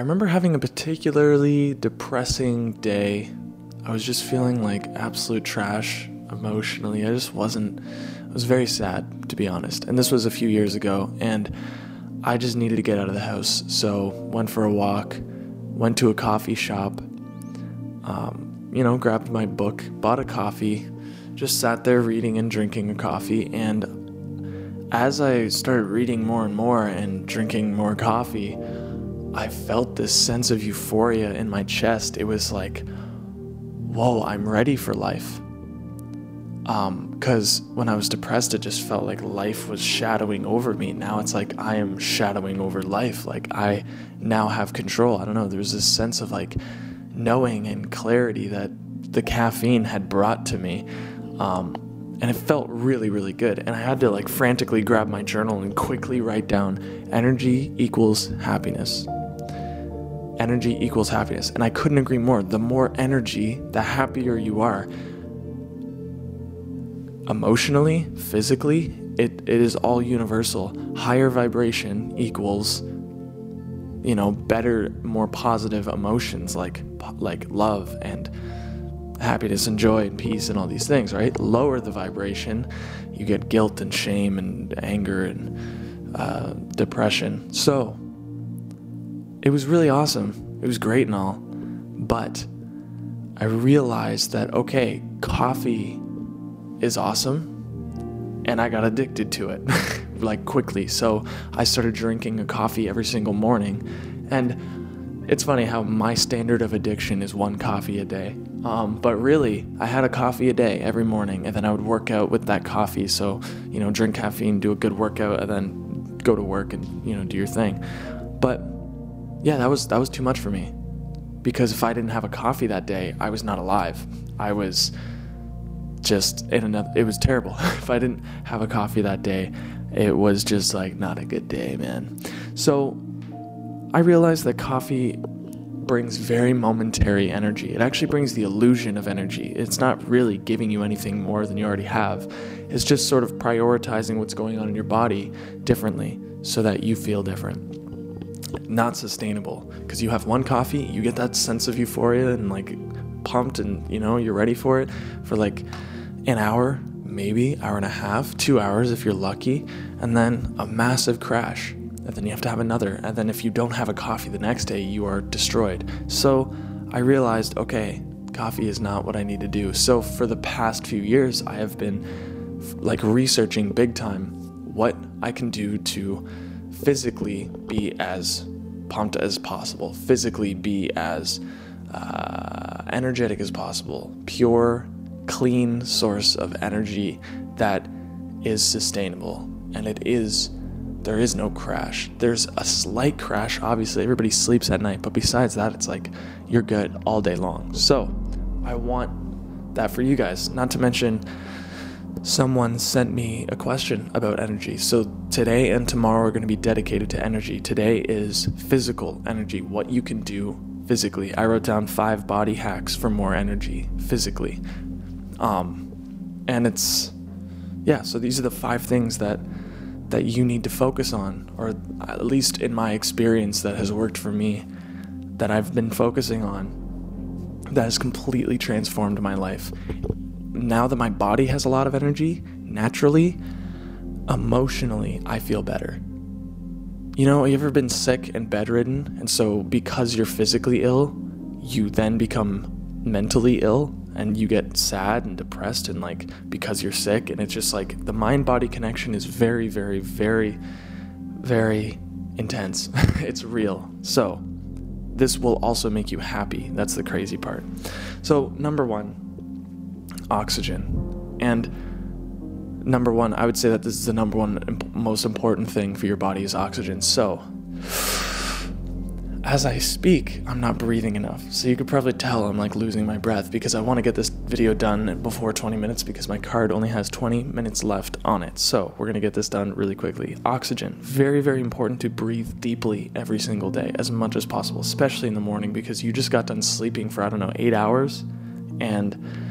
I remember having a particularly depressing day. I was just feeling like absolute trash emotionally. I just wasn't, I was very sad, to be honest. And this was a few years ago, and I just needed to get out of the house. So, went for a walk, went to a coffee shop, um, you know, grabbed my book, bought a coffee, just sat there reading and drinking a coffee. And as I started reading more and more and drinking more coffee, I felt this sense of euphoria in my chest. It was like, whoa, I'm ready for life. Because um, when I was depressed, it just felt like life was shadowing over me. Now it's like I am shadowing over life. Like I now have control. I don't know. There's this sense of like knowing and clarity that the caffeine had brought to me. Um, and it felt really, really good. And I had to like frantically grab my journal and quickly write down energy equals happiness energy equals happiness. And I couldn't agree more. The more energy, the happier you are. Emotionally, physically, it, it is all universal. Higher vibration equals, you know, better, more positive emotions like like love and happiness and joy and peace and all these things, right? Lower the vibration, you get guilt and shame and anger and uh, depression. So, it was really awesome. It was great and all. But I realized that, okay, coffee is awesome. And I got addicted to it like quickly. So I started drinking a coffee every single morning. And it's funny how my standard of addiction is one coffee a day. Um, but really, I had a coffee a day every morning, and then I would work out with that coffee. So, you know, drink caffeine, do a good workout, and then go to work and, you know, do your thing. But yeah, that was that was too much for me. Because if I didn't have a coffee that day, I was not alive. I was just in another it was terrible. if I didn't have a coffee that day, it was just like not a good day, man. So I realized that coffee brings very momentary energy. It actually brings the illusion of energy. It's not really giving you anything more than you already have. It's just sort of prioritizing what's going on in your body differently so that you feel different not sustainable because you have one coffee, you get that sense of euphoria and like pumped and you know, you're ready for it for like an hour, maybe hour and a half, 2 hours if you're lucky, and then a massive crash. And then you have to have another. And then if you don't have a coffee the next day, you are destroyed. So I realized, okay, coffee is not what I need to do. So for the past few years, I have been like researching big time what I can do to physically be as pumped as possible, physically be as uh, energetic as possible, pure, clean source of energy that is sustainable. And it is, there is no crash. There's a slight crash, obviously, everybody sleeps at night, but besides that, it's like you're good all day long. So I want that for you guys, not to mention someone sent me a question about energy. So today and tomorrow are going to be dedicated to energy. Today is physical energy, what you can do physically. I wrote down five body hacks for more energy physically. Um, and it's yeah, so these are the five things that that you need to focus on or at least in my experience that has worked for me that I've been focusing on that has completely transformed my life now that my body has a lot of energy, naturally, emotionally, I feel better. You know, you ever been sick and bedridden? And so, because you're physically ill, you then become mentally ill and you get sad and depressed and like because you're sick. And it's just like the mind body connection is very, very, very, very intense. it's real. So, this will also make you happy. That's the crazy part. So, number one, oxygen. And number one, I would say that this is the number one imp- most important thing for your body is oxygen. So, as I speak, I'm not breathing enough. So you could probably tell I'm like losing my breath because I want to get this video done before 20 minutes because my card only has 20 minutes left on it. So we're going to get this done really quickly. Oxygen, very, very important to breathe deeply every single day as much as possible, especially in the morning because you just got done sleeping for, I don't know, eight hours. And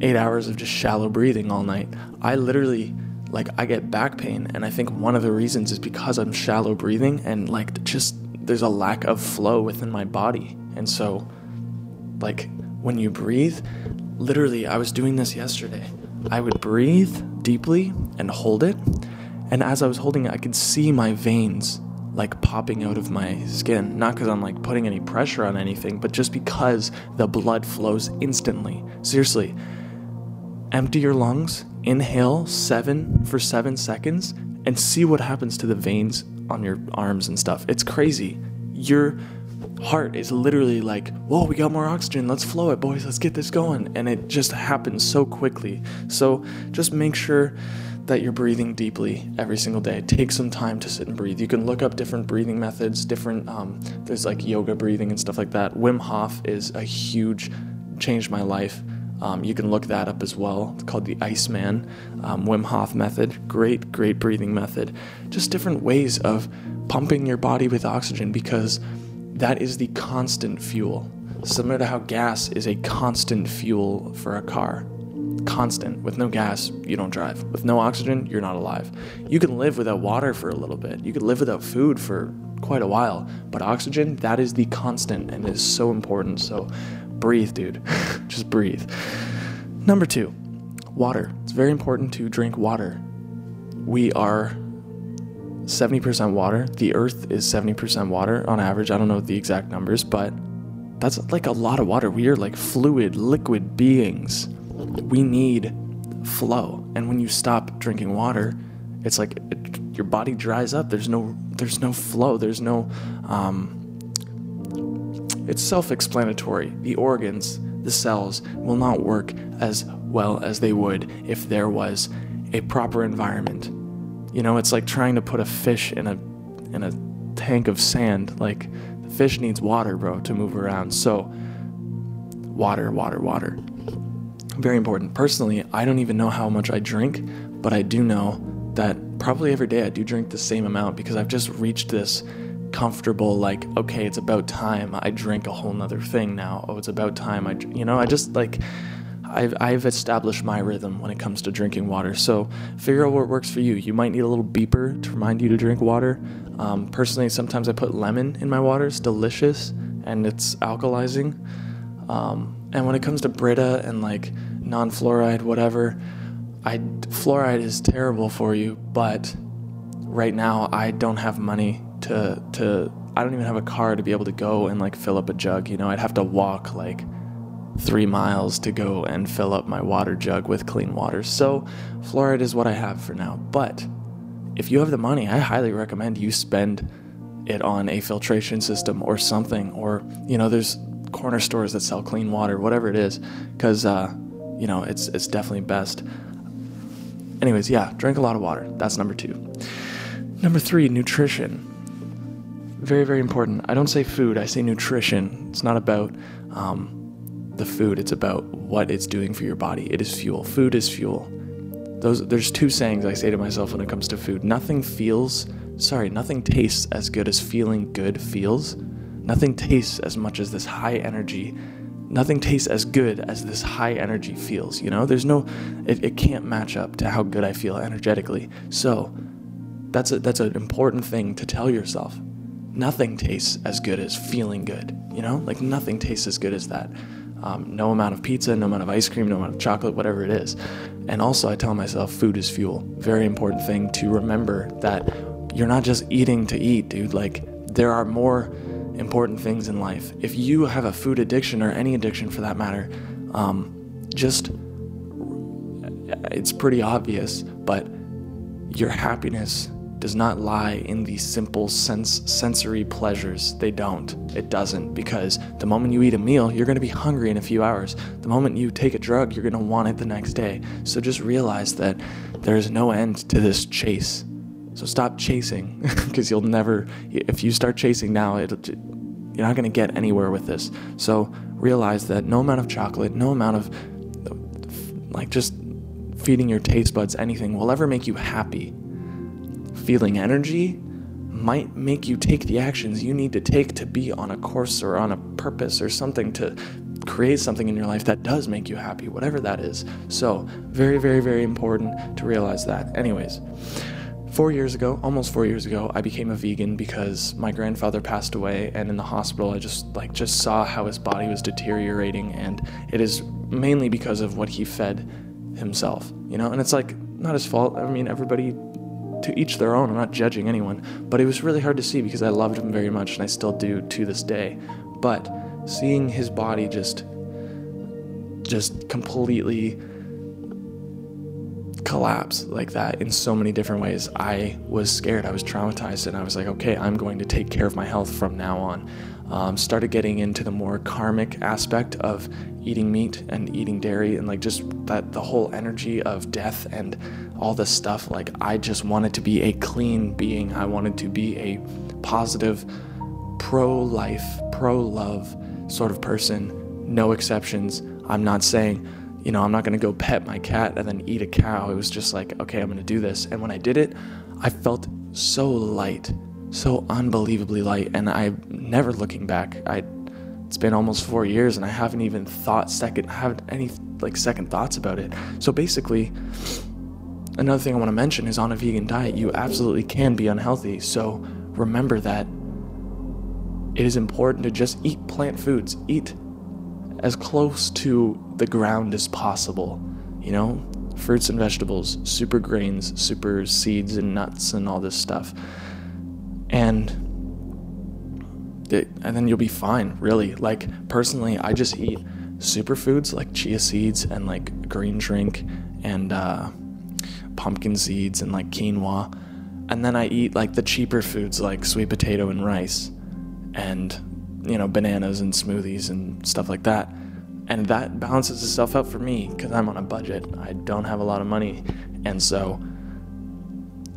eight hours of just shallow breathing all night. I literally, like, I get back pain. And I think one of the reasons is because I'm shallow breathing and, like, just there's a lack of flow within my body. And so like when you breathe, literally I was doing this yesterday. I would breathe deeply and hold it, and as I was holding it, I could see my veins like popping out of my skin. Not because I'm like putting any pressure on anything, but just because the blood flows instantly. Seriously, empty your lungs, inhale seven for seven seconds, and see what happens to the veins on your arms and stuff. It's crazy. Your heart is literally like, whoa, we got more oxygen. Let's flow it, boys. Let's get this going. And it just happens so quickly. So just make sure that you're breathing deeply every single day. Take some time to sit and breathe. You can look up different breathing methods, different, um, there's like yoga breathing and stuff like that. Wim Hof is a huge, changed my life. Um, you can look that up as well. It's called the Iceman um, Wim Hof method. Great, great breathing method. Just different ways of pumping your body with oxygen because that is the constant fuel. Similar to how gas is a constant fuel for a car constant. With no gas, you don't drive. With no oxygen, you're not alive. You can live without water for a little bit. You could live without food for quite a while. But oxygen, that is the constant and is so important. So breathe, dude. Just breathe. Number two, water. It's very important to drink water. We are 70% water. The earth is 70% water on average. I don't know the exact numbers, but that's like a lot of water. We are like fluid, liquid beings we need flow. And when you stop drinking water, it's like it, your body dries up. There's no there's no flow. There's no um, it's self-explanatory. The organs, the cells will not work as well as they would if there was a proper environment. You know, it's like trying to put a fish in a in a tank of sand. Like the fish needs water, bro, to move around. So water, water, water very important. Personally, I don't even know how much I drink, but I do know that probably every day I do drink the same amount because I've just reached this comfortable like okay it's about time i drink a whole nother thing now. Oh it's about time i you know i just like I've, I've established my rhythm when it comes to drinking water. So figure out what works for you. You might need a little beeper to remind you to drink water. Um, personally sometimes i put lemon in my water. It's delicious and it's alkalizing. Um, and when it comes to Brita and like non fluoride, whatever, I fluoride is terrible for you, but right now I don't have money to to I don't even have a car to be able to go and like fill up a jug, you know. I'd have to walk like 3 miles to go and fill up my water jug with clean water. So, fluoride is what I have for now. But if you have the money, I highly recommend you spend it on a filtration system or something or you know, there's corner stores that sell clean water, whatever it is, because uh, you know it's it's definitely best. Anyways, yeah, drink a lot of water. That's number two. Number three, nutrition. Very very important. I don't say food. I say nutrition. It's not about um, the food. It's about what it's doing for your body. It is fuel. Food is fuel. Those there's two sayings I say to myself when it comes to food. Nothing feels sorry, nothing tastes as good as feeling good feels Nothing tastes as much as this high energy. Nothing tastes as good as this high energy feels, you know? There's no, it, it can't match up to how good I feel energetically. So that's, a, that's an important thing to tell yourself. Nothing tastes as good as feeling good, you know? Like nothing tastes as good as that. Um, no amount of pizza, no amount of ice cream, no amount of chocolate, whatever it is. And also, I tell myself food is fuel. Very important thing to remember that you're not just eating to eat, dude. Like, there are more important things in life. If you have a food addiction or any addiction for that matter, um, just it's pretty obvious, but your happiness does not lie in these simple sense sensory pleasures. They don't. It doesn't because the moment you eat a meal, you're going to be hungry in a few hours. The moment you take a drug, you're going to want it the next day. So just realize that there is no end to this chase. So stop chasing because you'll never, if you start chasing now, it, you're not going to get anywhere with this. So realize that no amount of chocolate, no amount of like just feeding your taste buds anything will ever make you happy. Feeling energy might make you take the actions you need to take to be on a course or on a purpose or something to create something in your life that does make you happy, whatever that is. So, very, very, very important to realize that. Anyways, four years ago, almost four years ago, I became a vegan because my grandfather passed away, and in the hospital, I just like just saw how his body was deteriorating, and it is mainly because of what he fed himself, you know. And it's like not his fault. I mean, everybody to each their own. I'm not judging anyone, but it was really hard to see because I loved him very much, and I still do to this day. But seeing his body just, just completely collapse like that in so many different ways, I was scared. I was traumatized, and I was like, okay, I'm going to take care of my health from now on. Um, started getting into the more karmic aspect of eating meat and eating dairy, and like just that the whole energy of death and all this stuff. Like, I just wanted to be a clean being. I wanted to be a positive, pro life, pro love sort of person, no exceptions. I'm not saying you know, I'm not going to go pet my cat and then eat a cow. It was just like, okay, I'm going to do this. And when I did it, I felt so light, so unbelievably light. And I never looking back, I it's been almost four years and I haven't even thought second have any like second thoughts about it. So basically, another thing I want to mention is on a vegan diet, you absolutely can be unhealthy. So remember that it is important to just eat plant foods, eat as close to the ground as possible. You know, fruits and vegetables, super grains, super seeds and nuts and all this stuff. And it, and then you'll be fine, really. Like personally, I just eat superfoods like chia seeds and like green drink and uh, pumpkin seeds and like quinoa. And then I eat like the cheaper foods like sweet potato and rice and you know, bananas and smoothies and stuff like that. And that balances itself out for me because I'm on a budget. I don't have a lot of money. And so,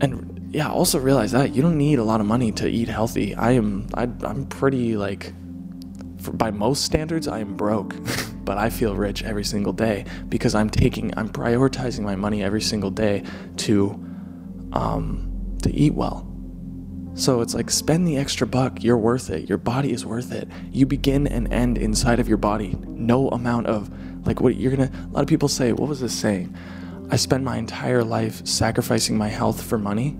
and yeah, also realize that you don't need a lot of money to eat healthy. I am, I, I'm pretty like, for, by most standards, I am broke, but I feel rich every single day because I'm taking, I'm prioritizing my money every single day to, um, to eat well so it's like spend the extra buck, you're worth it. Your body is worth it. You begin and end inside of your body. No amount of like what you're gonna a lot of people say, what was this saying? I spend my entire life sacrificing my health for money,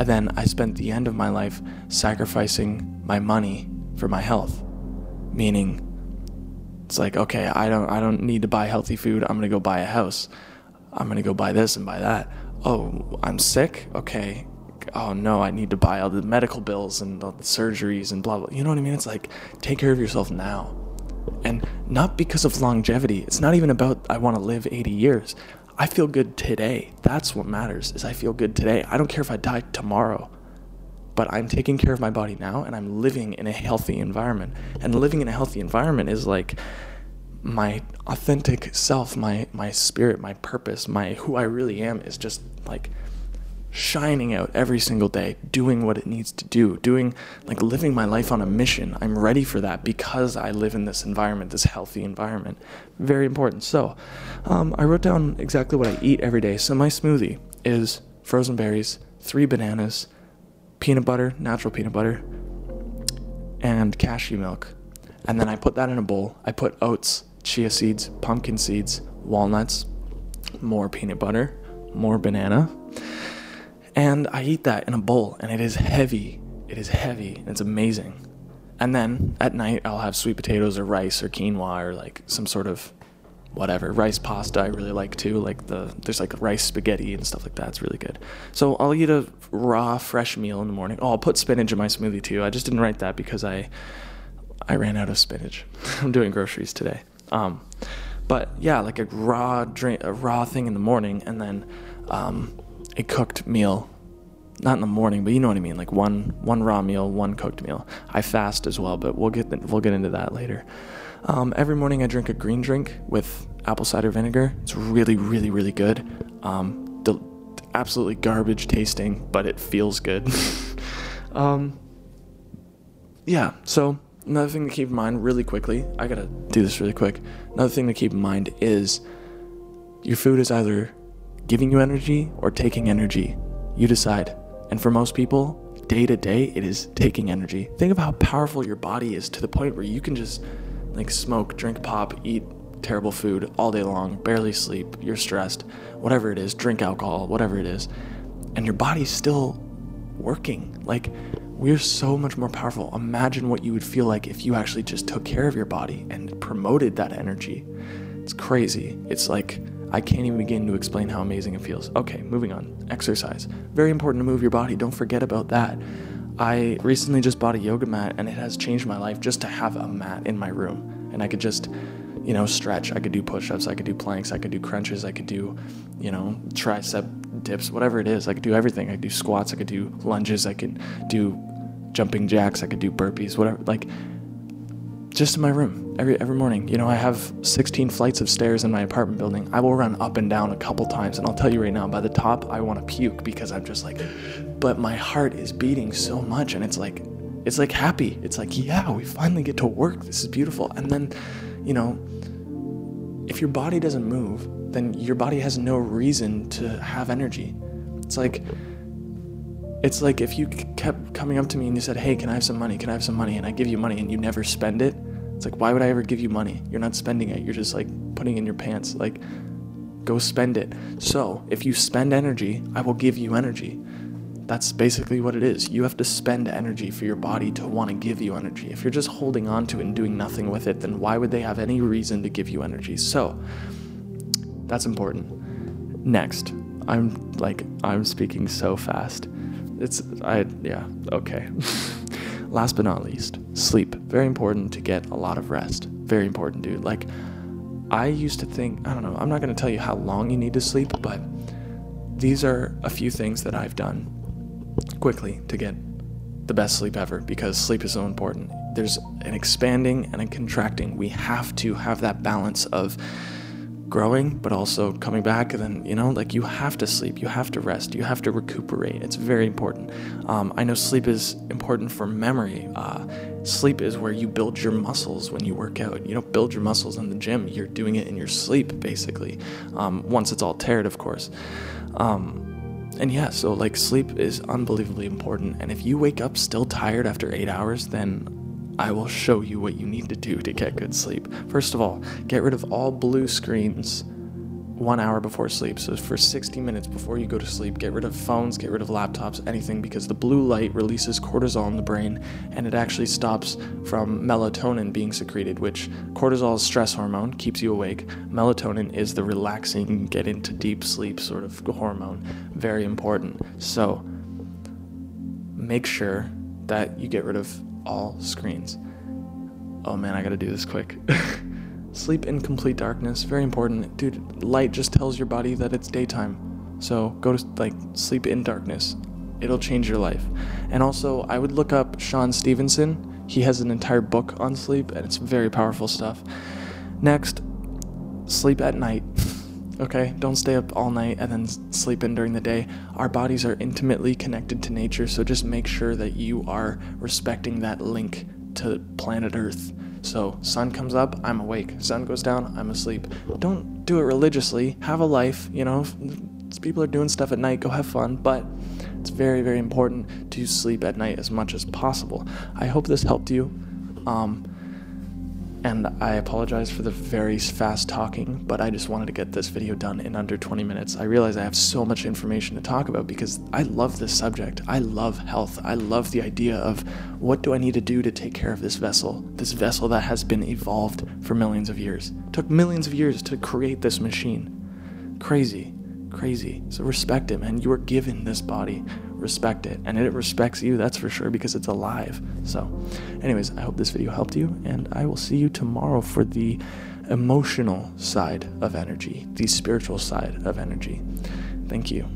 and then I spent the end of my life sacrificing my money for my health. Meaning it's like, okay, I don't I don't need to buy healthy food. I'm to go buy a house. I'm to go buy this and buy that. Oh, I'm sick? Okay, oh no, I need to buy all the medical bills and all the surgeries and blah blah. You know what I mean? It's like take care of yourself now. And not because of longevity. It's not even about I want to live 80 years. I feel good today. That's what matters. Is I feel good today. I don't care if I die tomorrow. But I'm taking care of my body now and I'm living in a healthy environment. And living in a healthy environment is like my authentic self, my my spirit, my purpose, my who I really am is just like shining out every single day, doing what it needs to do, doing like living my life on a mission. I'm ready for that because I live in this environment, this healthy environment. Very important. So, um, I wrote down exactly what I eat every day. So, my smoothie is frozen berries, three bananas, peanut butter, natural peanut butter, and cashew milk. And then I put that in a bowl. I put oats, chia seeds, pumpkin seeds, walnuts, more peanut butter, more banana and I eat that in a bowl, and it is heavy. It is heavy. And it's amazing. And then at night, I'll have sweet potatoes or rice or quinoa or like some sort of whatever rice pasta. I really like too. Like the there's like rice spaghetti and stuff like that. It's really good. So I'll eat a raw, fresh meal in the morning. Oh, I'll put spinach in my smoothie too. I just didn't write that because I I ran out of spinach. I'm doing groceries today. Um, but yeah, like a raw drink, a raw thing in the morning, and then um, a cooked meal not in the morning, but you know what I mean, like one one raw meal, one cooked meal. I fast as well, but we'll get we'll get into that later. Um, every morning I drink a green drink with apple cider vinegar. It's really really really good. Um, the, absolutely garbage tasting, but it feels good. um, yeah. So another thing to keep in mind, really quickly, I gotta do this really quick. Another thing to keep in mind is your food is either giving you energy or taking energy. You decide. And for most people, day to day, it is taking energy. Think of how powerful your body is to the point where you can just like smoke, drink pop, eat terrible food all day long, barely sleep, you're stressed, whatever it is, drink alcohol, whatever it is. and your body's still working. Like, we're so much more powerful. Imagine what you would feel like if you actually just took care of your body and promoted that energy. It's crazy. It's like, I can't even begin to explain how amazing it feels. Okay, moving on. Exercise. Very important to move your body. Don't forget about that. I recently just bought a yoga mat and it has changed my life just to have a mat in my room. And I could just, you know, stretch. I could do push ups, I could do planks, I could do crunches, I could do, you know, tricep dips, whatever it is. I could do everything. I could do squats, I could do lunges, I could do jumping jacks, I could do burpees, whatever. Like, just in my room every every morning. You know, I have 16 flights of stairs in my apartment building. I will run up and down a couple times, and I'll tell you right now, by the top, I want to puke because I'm just like, but my heart is beating so much, and it's like, it's like happy. It's like, yeah, we finally get to work. This is beautiful. And then, you know, if your body doesn't move, then your body has no reason to have energy. It's like it's like if you kept coming up to me and you said, Hey, can I have some money? Can I have some money? And I give you money and you never spend it. It's like, why would I ever give you money? You're not spending it. You're just like putting in your pants. Like, go spend it. So if you spend energy, I will give you energy. That's basically what it is. You have to spend energy for your body to want to give you energy. If you're just holding on to it and doing nothing with it, then why would they have any reason to give you energy? So that's important. Next, I'm like, I'm speaking so fast. It's I yeah, okay. Last but not least, sleep. Very important to get a lot of rest. Very important, dude. Like I used to think, I don't know, I'm not to tell you how long you need to sleep, but these are a few things that I've done quickly to get the best sleep ever because sleep is so important. There's an expanding and a contracting. We have to have that balance of growing, but also coming back. And then, you know, like you have to sleep, you have to rest, you have to recuperate. It's very important. Um, I know sleep is important for memory. Uh, sleep is where you build your muscles when you work out. You don't build your muscles in the gym, you're doing it in your sleep, basically. Um, once it's all teared, of course. Um, and yeah, so like sleep is unbelievably important. And if you wake up still tired after eight hours, then I will show you what you need to do to get good sleep. First of all, get rid of all blue screens one hour before sleep. So, for 60 minutes before you go to sleep, get rid of phones, get rid of laptops, anything, because the blue light releases cortisol in the brain and it actually stops from melatonin being secreted, which cortisol is stress hormone, keeps you awake. Melatonin is the relaxing, get into deep sleep sort of hormone. Very important. So, make sure that you get rid of all screens. Oh man, I gotta do this quick. Sleep in complete darkness, very important. Dude, light just tells your body that it's daytime. So go to like sleep in darkness. It'll change your life. And also, I would look up Shawn Stevenson. He has an entire book on sleep and it's very powerful stuff. Next, sleep at night. okay? Don't stay up all night and then sleep in during the day. Our bodies are intimately connected to nature, so just make sure that you are respecting that link to planet Earth. So, sun comes up, I'm awake. Sun goes down, I'm asleep. Don't do it religiously. Have a life, you know. People are doing stuff at night, go have fun, but it's very, very important to sleep at night as much as possible. I hope this helped you. Um, and I apologize for the very fast talking, but I just wanted to get this video done in under 20 minutes. I realize I have so much information to talk about because I love this subject. I love health. I love the idea of what do I need to do to take care of this vessel, this vessel that has been evolved for millions of years. It took millions of years to create this machine. Crazy, crazy. So respect it, man. you are given this body respect it. And it respects you, that's for sure, because it's alive. So, anyways, I hope this video helped you, and I will see you tomorrow for the emotional side of energy, the spiritual side of energy. Thank you.